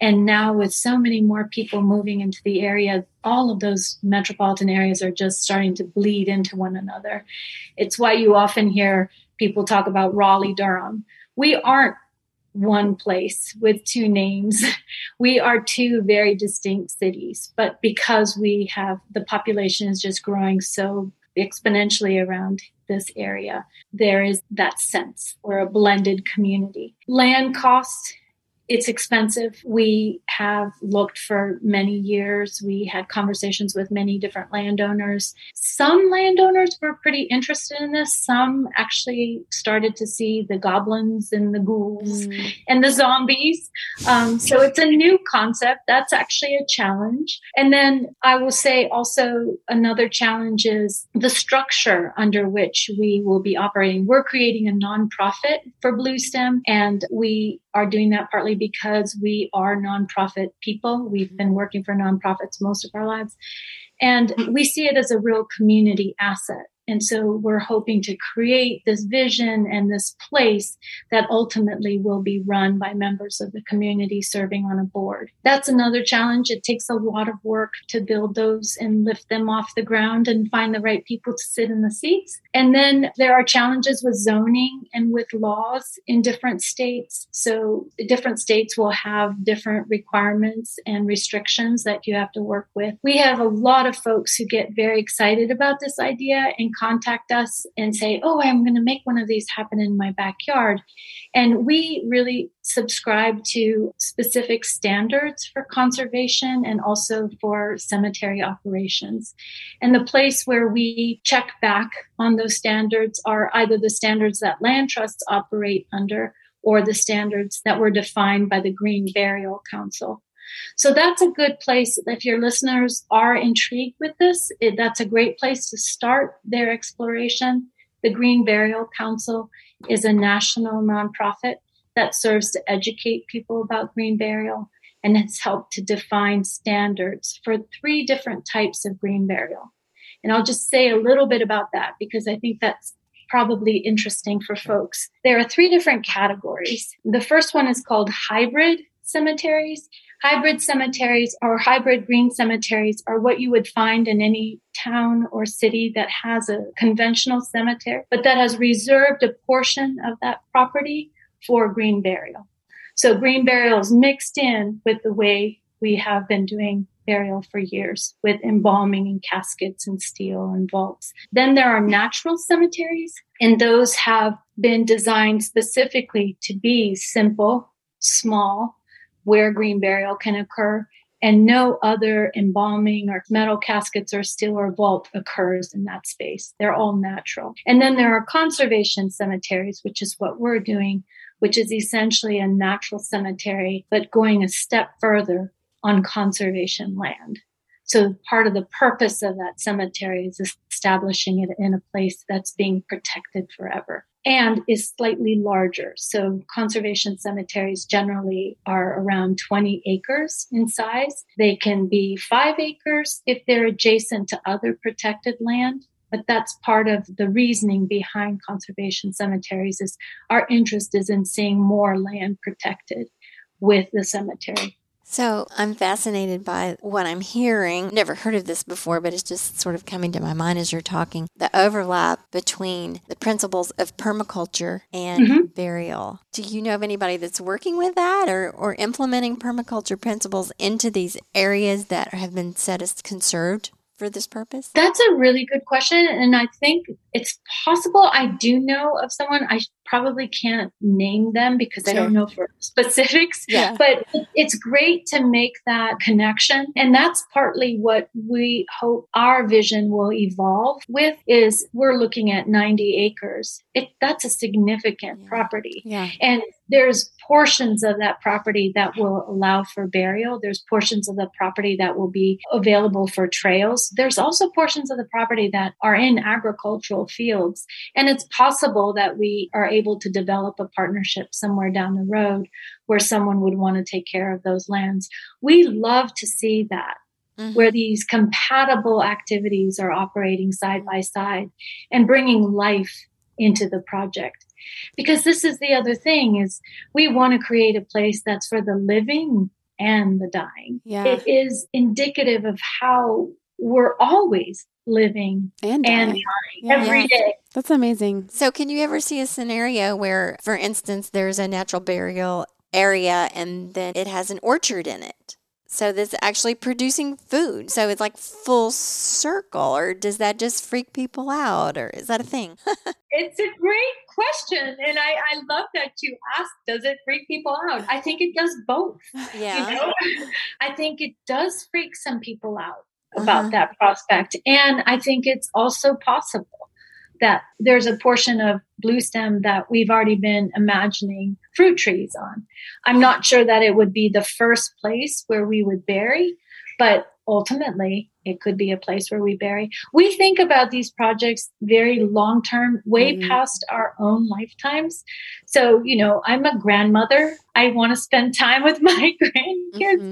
Speaker 1: And now, with so many more people moving into the area, all of those metropolitan areas are just starting to bleed into one another. It's why you often hear people talk about Raleigh, Durham. We aren't one place with two names. We are two very distinct cities, but because we have the population is just growing so exponentially around this area, there is that sense. We're a blended community. Land costs it's expensive. We have looked for many years. We had conversations with many different landowners. Some landowners were pretty interested in this. Some actually started to see the goblins and the ghouls mm. and the zombies. Um, so it's a new concept. That's actually a challenge. And then I will say also another challenge is the structure under which we will be operating. We're creating a nonprofit for Bluestem, and we are doing that partly because we are nonprofit people. We've been working for nonprofits most of our lives. And we see it as a real community asset. And so we're hoping to create this vision and this place that ultimately will be run by members of the community serving on a board. That's another challenge. It takes a lot of work to build those and lift them off the ground and find the right people to sit in the seats. And then there are challenges with zoning and with laws in different states. So different states will have different requirements and restrictions that you have to work with. We have a lot of folks who get very excited about this idea and contact us and say, Oh, I'm going to make one of these happen in my backyard. And we really subscribe to specific standards for conservation and also for cemetery operations. And the place where we check back on those standards are either the standards that land trusts operate under or the standards that were defined by the Green Burial Council. So that's a good place. If your listeners are intrigued with this, it, that's a great place to start their exploration. The Green Burial Council is a national nonprofit that serves to educate people about green burial. and has helped to define standards for three different types of green burial. And I'll just say a little bit about that because I think that's probably interesting for folks. There are three different categories. The first one is called hybrid cemeteries. Hybrid cemeteries or hybrid green cemeteries are what you would find in any town or city that has a conventional cemetery, but that has reserved a portion of that property for green burial. So green burial is mixed in with the way we have been doing burial for years with embalming and caskets and steel and vaults. Then there are natural cemeteries, and those have been designed specifically to be simple, small, where green burial can occur, and no other embalming or metal caskets or steel or vault occurs in that space. They're all natural. And then there are conservation cemeteries, which is what we're doing, which is essentially a natural cemetery, but going a step further on conservation land. So part of the purpose of that cemetery is establishing it in a place that's being protected forever and is slightly larger. So conservation cemeteries generally are around 20 acres in size. They can be five acres if they're adjacent to other protected land. But that's part of the reasoning behind conservation cemeteries is our interest is in seeing more land protected with the cemetery.
Speaker 2: So I'm fascinated by what I'm hearing. Never heard of this before, but it's just sort of coming to my mind as you're talking. The overlap between the principles of permaculture and mm-hmm. burial. Do you know of anybody that's working with that or, or implementing permaculture principles into these areas that have been set as conserved for this purpose?
Speaker 1: That's a really good question. And I think it's possible I do know of someone. I probably can't name them because sure. I don't know for specifics. Yeah. But it's great to make that connection. And that's partly what we hope our vision will evolve with is we're looking at 90 acres. It that's a significant yeah. property.
Speaker 4: Yeah.
Speaker 1: And there's portions of that property that will allow for burial. There's portions of the property that will be available for trails. There's also portions of the property that are in agricultural fields. And it's possible that we are able to develop a partnership somewhere down the road where someone would want to take care of those lands. We love to see that. Mm-hmm. Where these compatible activities are operating side by side and bringing life into the project because this is the other thing is we want to create a place that's for the living and the dying
Speaker 4: yeah.
Speaker 1: it is indicative of how we're always living and and dying yeah. every day.
Speaker 4: That's amazing.
Speaker 2: So, can you ever see a scenario where, for instance, there's a natural burial area and then it has an orchard in it? So that's actually producing food. So it's like full circle, or does that just freak people out, or is that a thing?
Speaker 1: it's a great question. And I, I love that you asked, does it freak people out? I think it does both.
Speaker 2: Yeah.
Speaker 1: You know? I think it does freak some people out about uh-huh. that prospect. And I think it's also possible that there's a portion of bluestem that we've already been imagining fruit trees on. I'm not sure that it would be the first place where we would bury, but ultimately it could be a place where we bury. We think about these projects very long term, way mm-hmm. past our own lifetimes. So, you know, I'm a grandmother. I want to spend time with my grandkids. Mm-hmm.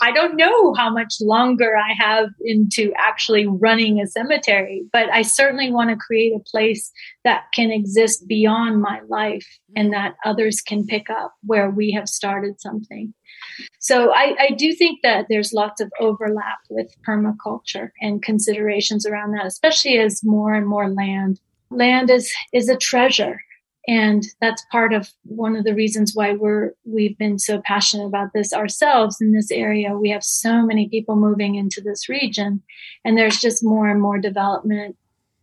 Speaker 1: I don't know how much longer I have into actually running a cemetery, but I certainly want to create a place that can exist beyond my life mm-hmm. and that others can pick up where we have started something. So I, I do think that there's lots of overlap with permaculture and considerations around that, especially as more and more land land is is a treasure. And that's part of one of the reasons why we're we've been so passionate about this ourselves in this area. We have so many people moving into this region and there's just more and more development.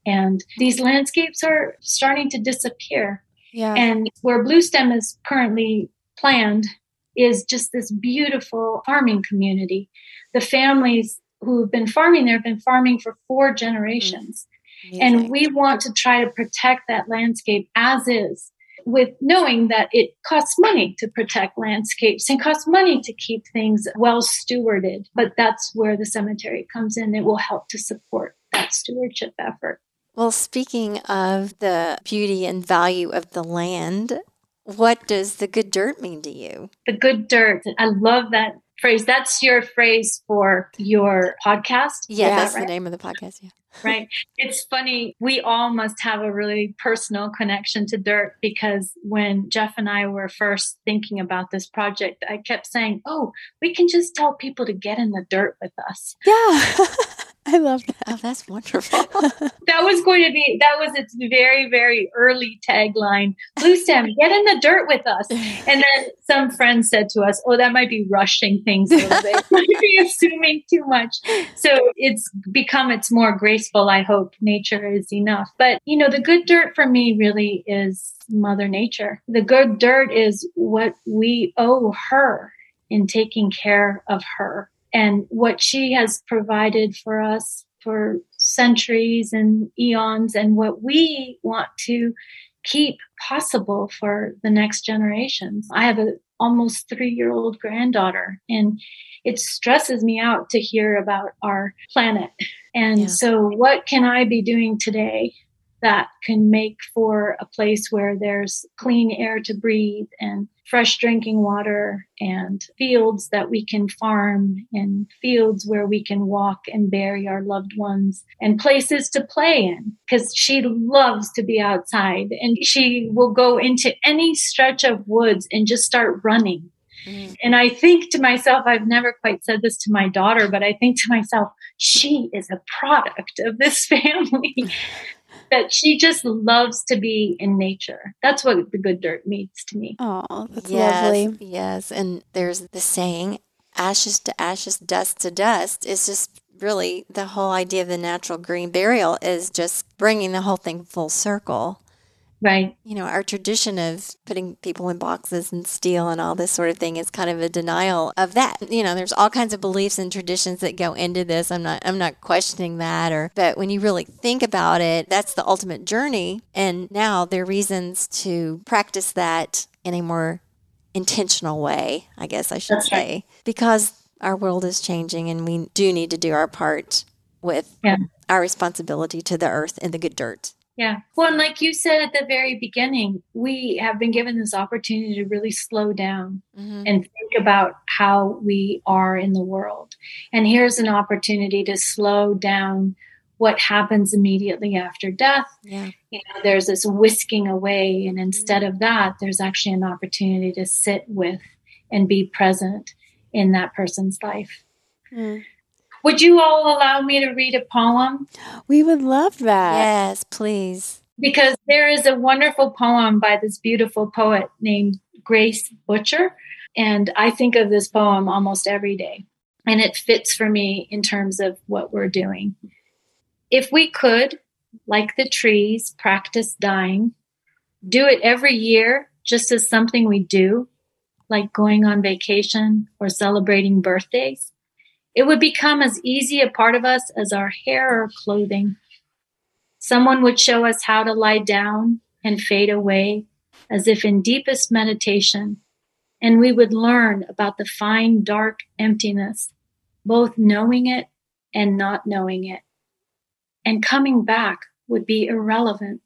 Speaker 1: And these landscapes are starting to disappear.
Speaker 4: Yeah.
Speaker 1: and where bluestem is currently planned is just this beautiful farming community. The families who have been farming there have been farming for four generations. Mm-hmm. And we want to try to protect that landscape as is with knowing that it costs money to protect landscapes and costs money to keep things well stewarded. But that's where the cemetery comes in. It will help to support that stewardship effort.
Speaker 2: Well, speaking of the beauty and value of the land, what does the good dirt mean to you?
Speaker 1: The good dirt. I love that phrase. That's your phrase for your podcast.
Speaker 2: Yeah, that's right? the name of the podcast. Yeah.
Speaker 1: right. It's funny. We all must have a really personal connection to dirt because when Jeff and I were first thinking about this project, I kept saying, Oh, we can just tell people to get in the dirt with us.
Speaker 4: Yeah. I love that.
Speaker 2: Oh, that's wonderful.
Speaker 1: that was going to be that was its very very early tagline. Bluestem, get in the dirt with us. And then some friends said to us, "Oh, that might be rushing things a little bit. might be assuming too much." So it's become it's more graceful. I hope nature is enough. But you know, the good dirt for me really is Mother Nature. The good dirt is what we owe her in taking care of her and what she has provided for us for centuries and eons and what we want to keep possible for the next generations. I have a almost 3-year-old granddaughter and it stresses me out to hear about our planet. And yeah. so what can I be doing today that can make for a place where there's clean air to breathe and fresh drinking water and fields that we can farm and fields where we can walk and bury our loved ones and places to play in. Because she loves to be outside and she will go into any stretch of woods and just start running. Mm. and I think to myself, I've never quite said this to my daughter, but I think to myself, she is a product of this family that she just loves to be in nature. That's what the good dirt means to me.
Speaker 4: Oh, that's
Speaker 2: yes,
Speaker 4: lovely.
Speaker 2: Yes. And there's the saying, ashes to ashes, dust to dust. It's just really the whole idea of the natural green burial is just bringing the whole thing full circle.
Speaker 1: Right.
Speaker 2: You know, our tradition of putting people in boxes and steel and all this sort of thing is kind of a denial of that. You know, there's all kinds of beliefs and traditions that go into this. I'm not I'm not questioning that or but when you really think about it, that's the ultimate journey and now there are reasons to practice that in a more intentional way, I guess I should that's say. Right. Because our world is changing and we do need to do our part with yeah. our responsibility to the earth and the good dirt.
Speaker 1: Yeah. Well, and like you said at the very beginning, we have been given this opportunity to really slow down mm-hmm. and think about how we are in the world. And here's an opportunity to slow down what happens immediately after death.
Speaker 2: Yeah.
Speaker 1: You know, there's this whisking away. And instead mm-hmm. of that, there's actually an opportunity to sit with and be present in that person's life. Mm. Would you all allow me to read a poem?
Speaker 4: We would love that.
Speaker 2: Yes, please.
Speaker 1: Because there is a wonderful poem by this beautiful poet named Grace Butcher. And I think of this poem almost every day. And it fits for me in terms of what we're doing. If we could, like the trees, practice dying, do it every year just as something we do, like going on vacation or celebrating birthdays, it would become as easy a part of us as our hair or clothing. Someone would show us how to lie down and fade away as if in deepest meditation, and we would learn about the fine, dark emptiness, both knowing it and not knowing it. And coming back would be irrelevant.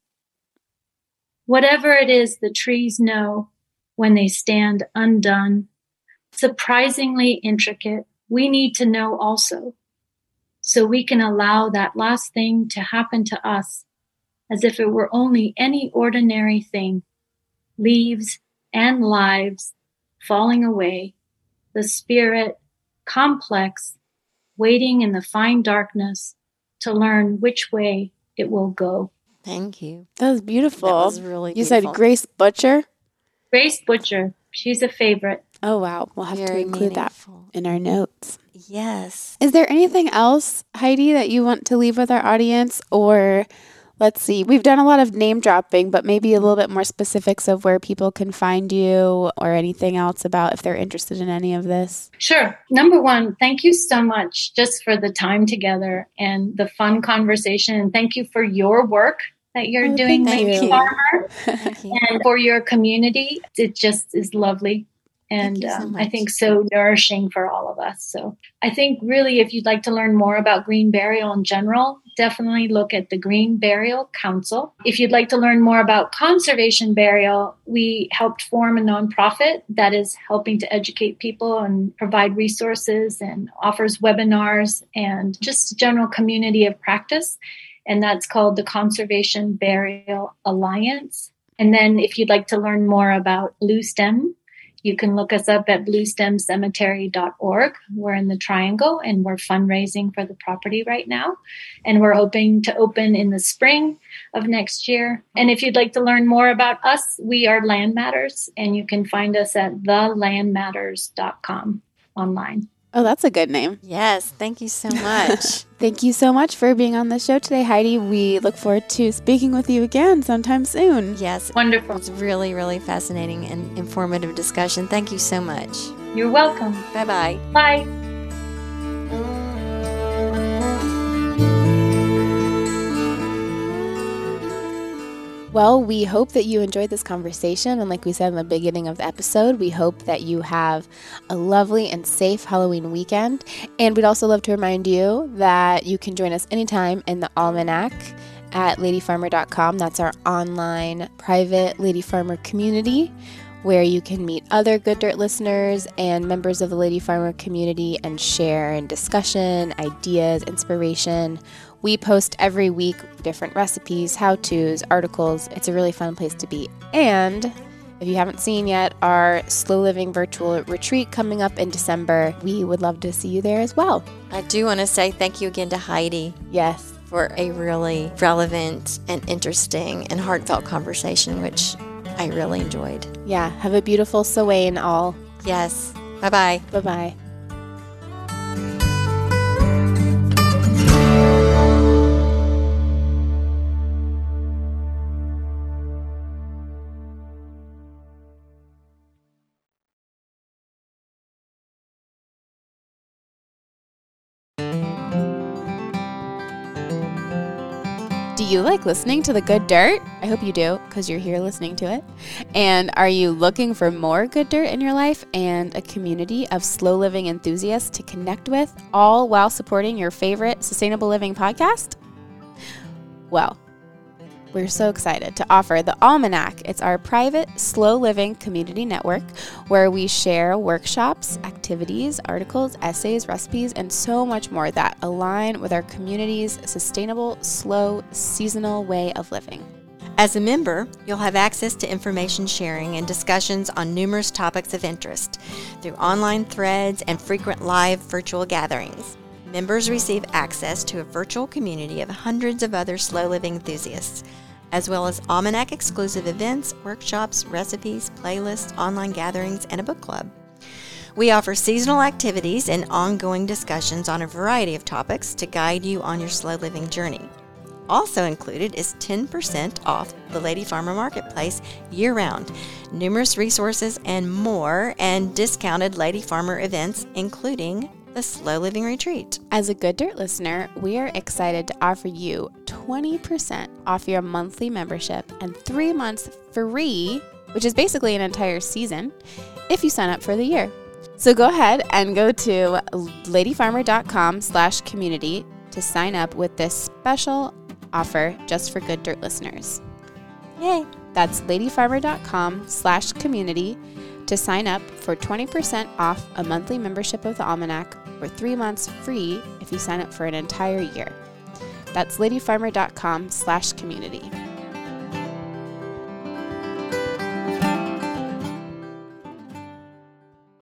Speaker 1: Whatever it is the trees know when they stand undone, surprisingly intricate, we need to know also so we can allow that last thing to happen to us as if it were only any ordinary thing leaves and lives falling away, the spirit complex, waiting in the fine darkness to learn which way it will go.
Speaker 2: Thank you.
Speaker 4: That was beautiful. That
Speaker 2: was really
Speaker 4: You beautiful. said Grace Butcher?
Speaker 1: Grace Butcher. She's a favorite.
Speaker 4: Oh, wow. We'll have Very to include meaningful. that in our notes.
Speaker 2: Yes.
Speaker 4: Is there anything else, Heidi, that you want to leave with our audience? Or let's see, we've done a lot of name dropping, but maybe a little bit more specifics of where people can find you or anything else about if they're interested in any of this.
Speaker 1: Sure. Number one, thank you so much just for the time together and the fun conversation. And thank you for your work that you're oh, doing,
Speaker 2: thank
Speaker 1: you. Farmer, and
Speaker 2: for
Speaker 1: your community. It just is lovely. And so um, I think so nourishing for all of us. So I think really, if you'd like to learn more about green burial in general, definitely look at the Green Burial Council. If you'd like to learn more about conservation burial, we helped form a nonprofit that is helping to educate people and provide resources and offers webinars and just a general community of practice. And that's called the Conservation Burial Alliance. And then if you'd like to learn more about Bluestem, you can look us up at bluestemcemetery.org. We're in the Triangle and we're fundraising for the property right now. And we're hoping to open in the spring of next year. And if you'd like to learn more about us, we are Land Matters and you can find us at thelandmatters.com online.
Speaker 4: Oh, that's a good name.
Speaker 2: Yes. Thank you so much.
Speaker 4: thank you so much for being on the show today, Heidi. We look forward to speaking with you again sometime soon.
Speaker 2: Yes.
Speaker 1: Wonderful.
Speaker 2: It's really, really fascinating and informative discussion. Thank you so much.
Speaker 1: You're welcome.
Speaker 2: Bye-bye.
Speaker 1: Bye.
Speaker 4: Well, we hope that you enjoyed this conversation. And like we said in the beginning of the episode, we hope that you have a lovely and safe Halloween weekend. And we'd also love to remind you that you can join us anytime in the Almanac at ladyfarmer.com. That's our online private Lady Farmer community where you can meet other Good Dirt listeners and members of the Lady Farmer community and share and discussion, ideas, inspiration we post every week different recipes, how to's, articles. It's a really fun place to be. And if you haven't seen yet our Slow Living virtual retreat coming up in December, we would love to see you there as well.
Speaker 2: I do want to say thank you again to Heidi.
Speaker 4: Yes.
Speaker 2: For a really relevant and interesting and heartfelt conversation, which I really enjoyed.
Speaker 4: Yeah. Have a beautiful Samhain all.
Speaker 2: Yes. Bye bye.
Speaker 4: Bye bye. You like listening to the good dirt? I hope you do because you're here listening to it. And are you looking for more good dirt in your life and a community of slow living enthusiasts to connect with, all while supporting your favorite sustainable living podcast? Well, we're so excited to offer the Almanac. It's our private, slow living community network where we share workshops, activities, articles, essays, recipes, and so much more that align with our community's sustainable, slow, seasonal way of living.
Speaker 2: As a member, you'll have access to information sharing and discussions on numerous topics of interest through online threads and frequent live virtual gatherings. Members receive access to a virtual community of hundreds of other slow living enthusiasts as well as Almanac exclusive events, workshops, recipes, playlists, online gatherings, and a book club. We offer seasonal activities and ongoing discussions on a variety of topics to guide you on your slow living journey. Also included is 10% off the Lady Farmer Marketplace year round, numerous resources and more, and discounted Lady Farmer events, including the Slow Living Retreat.
Speaker 4: As a Good Dirt listener, we are excited to offer you 20% off your monthly membership and three months free, which is basically an entire season, if you sign up for the year. So go ahead and go to ladyfarmer.com slash community to sign up with this special offer just for Good Dirt listeners.
Speaker 2: Yay!
Speaker 4: That's ladyfarmer.com slash community to sign up for 20% off a monthly membership of the Almanac or three months free if you sign up for an entire year. That's ladyfarmer.com slash community.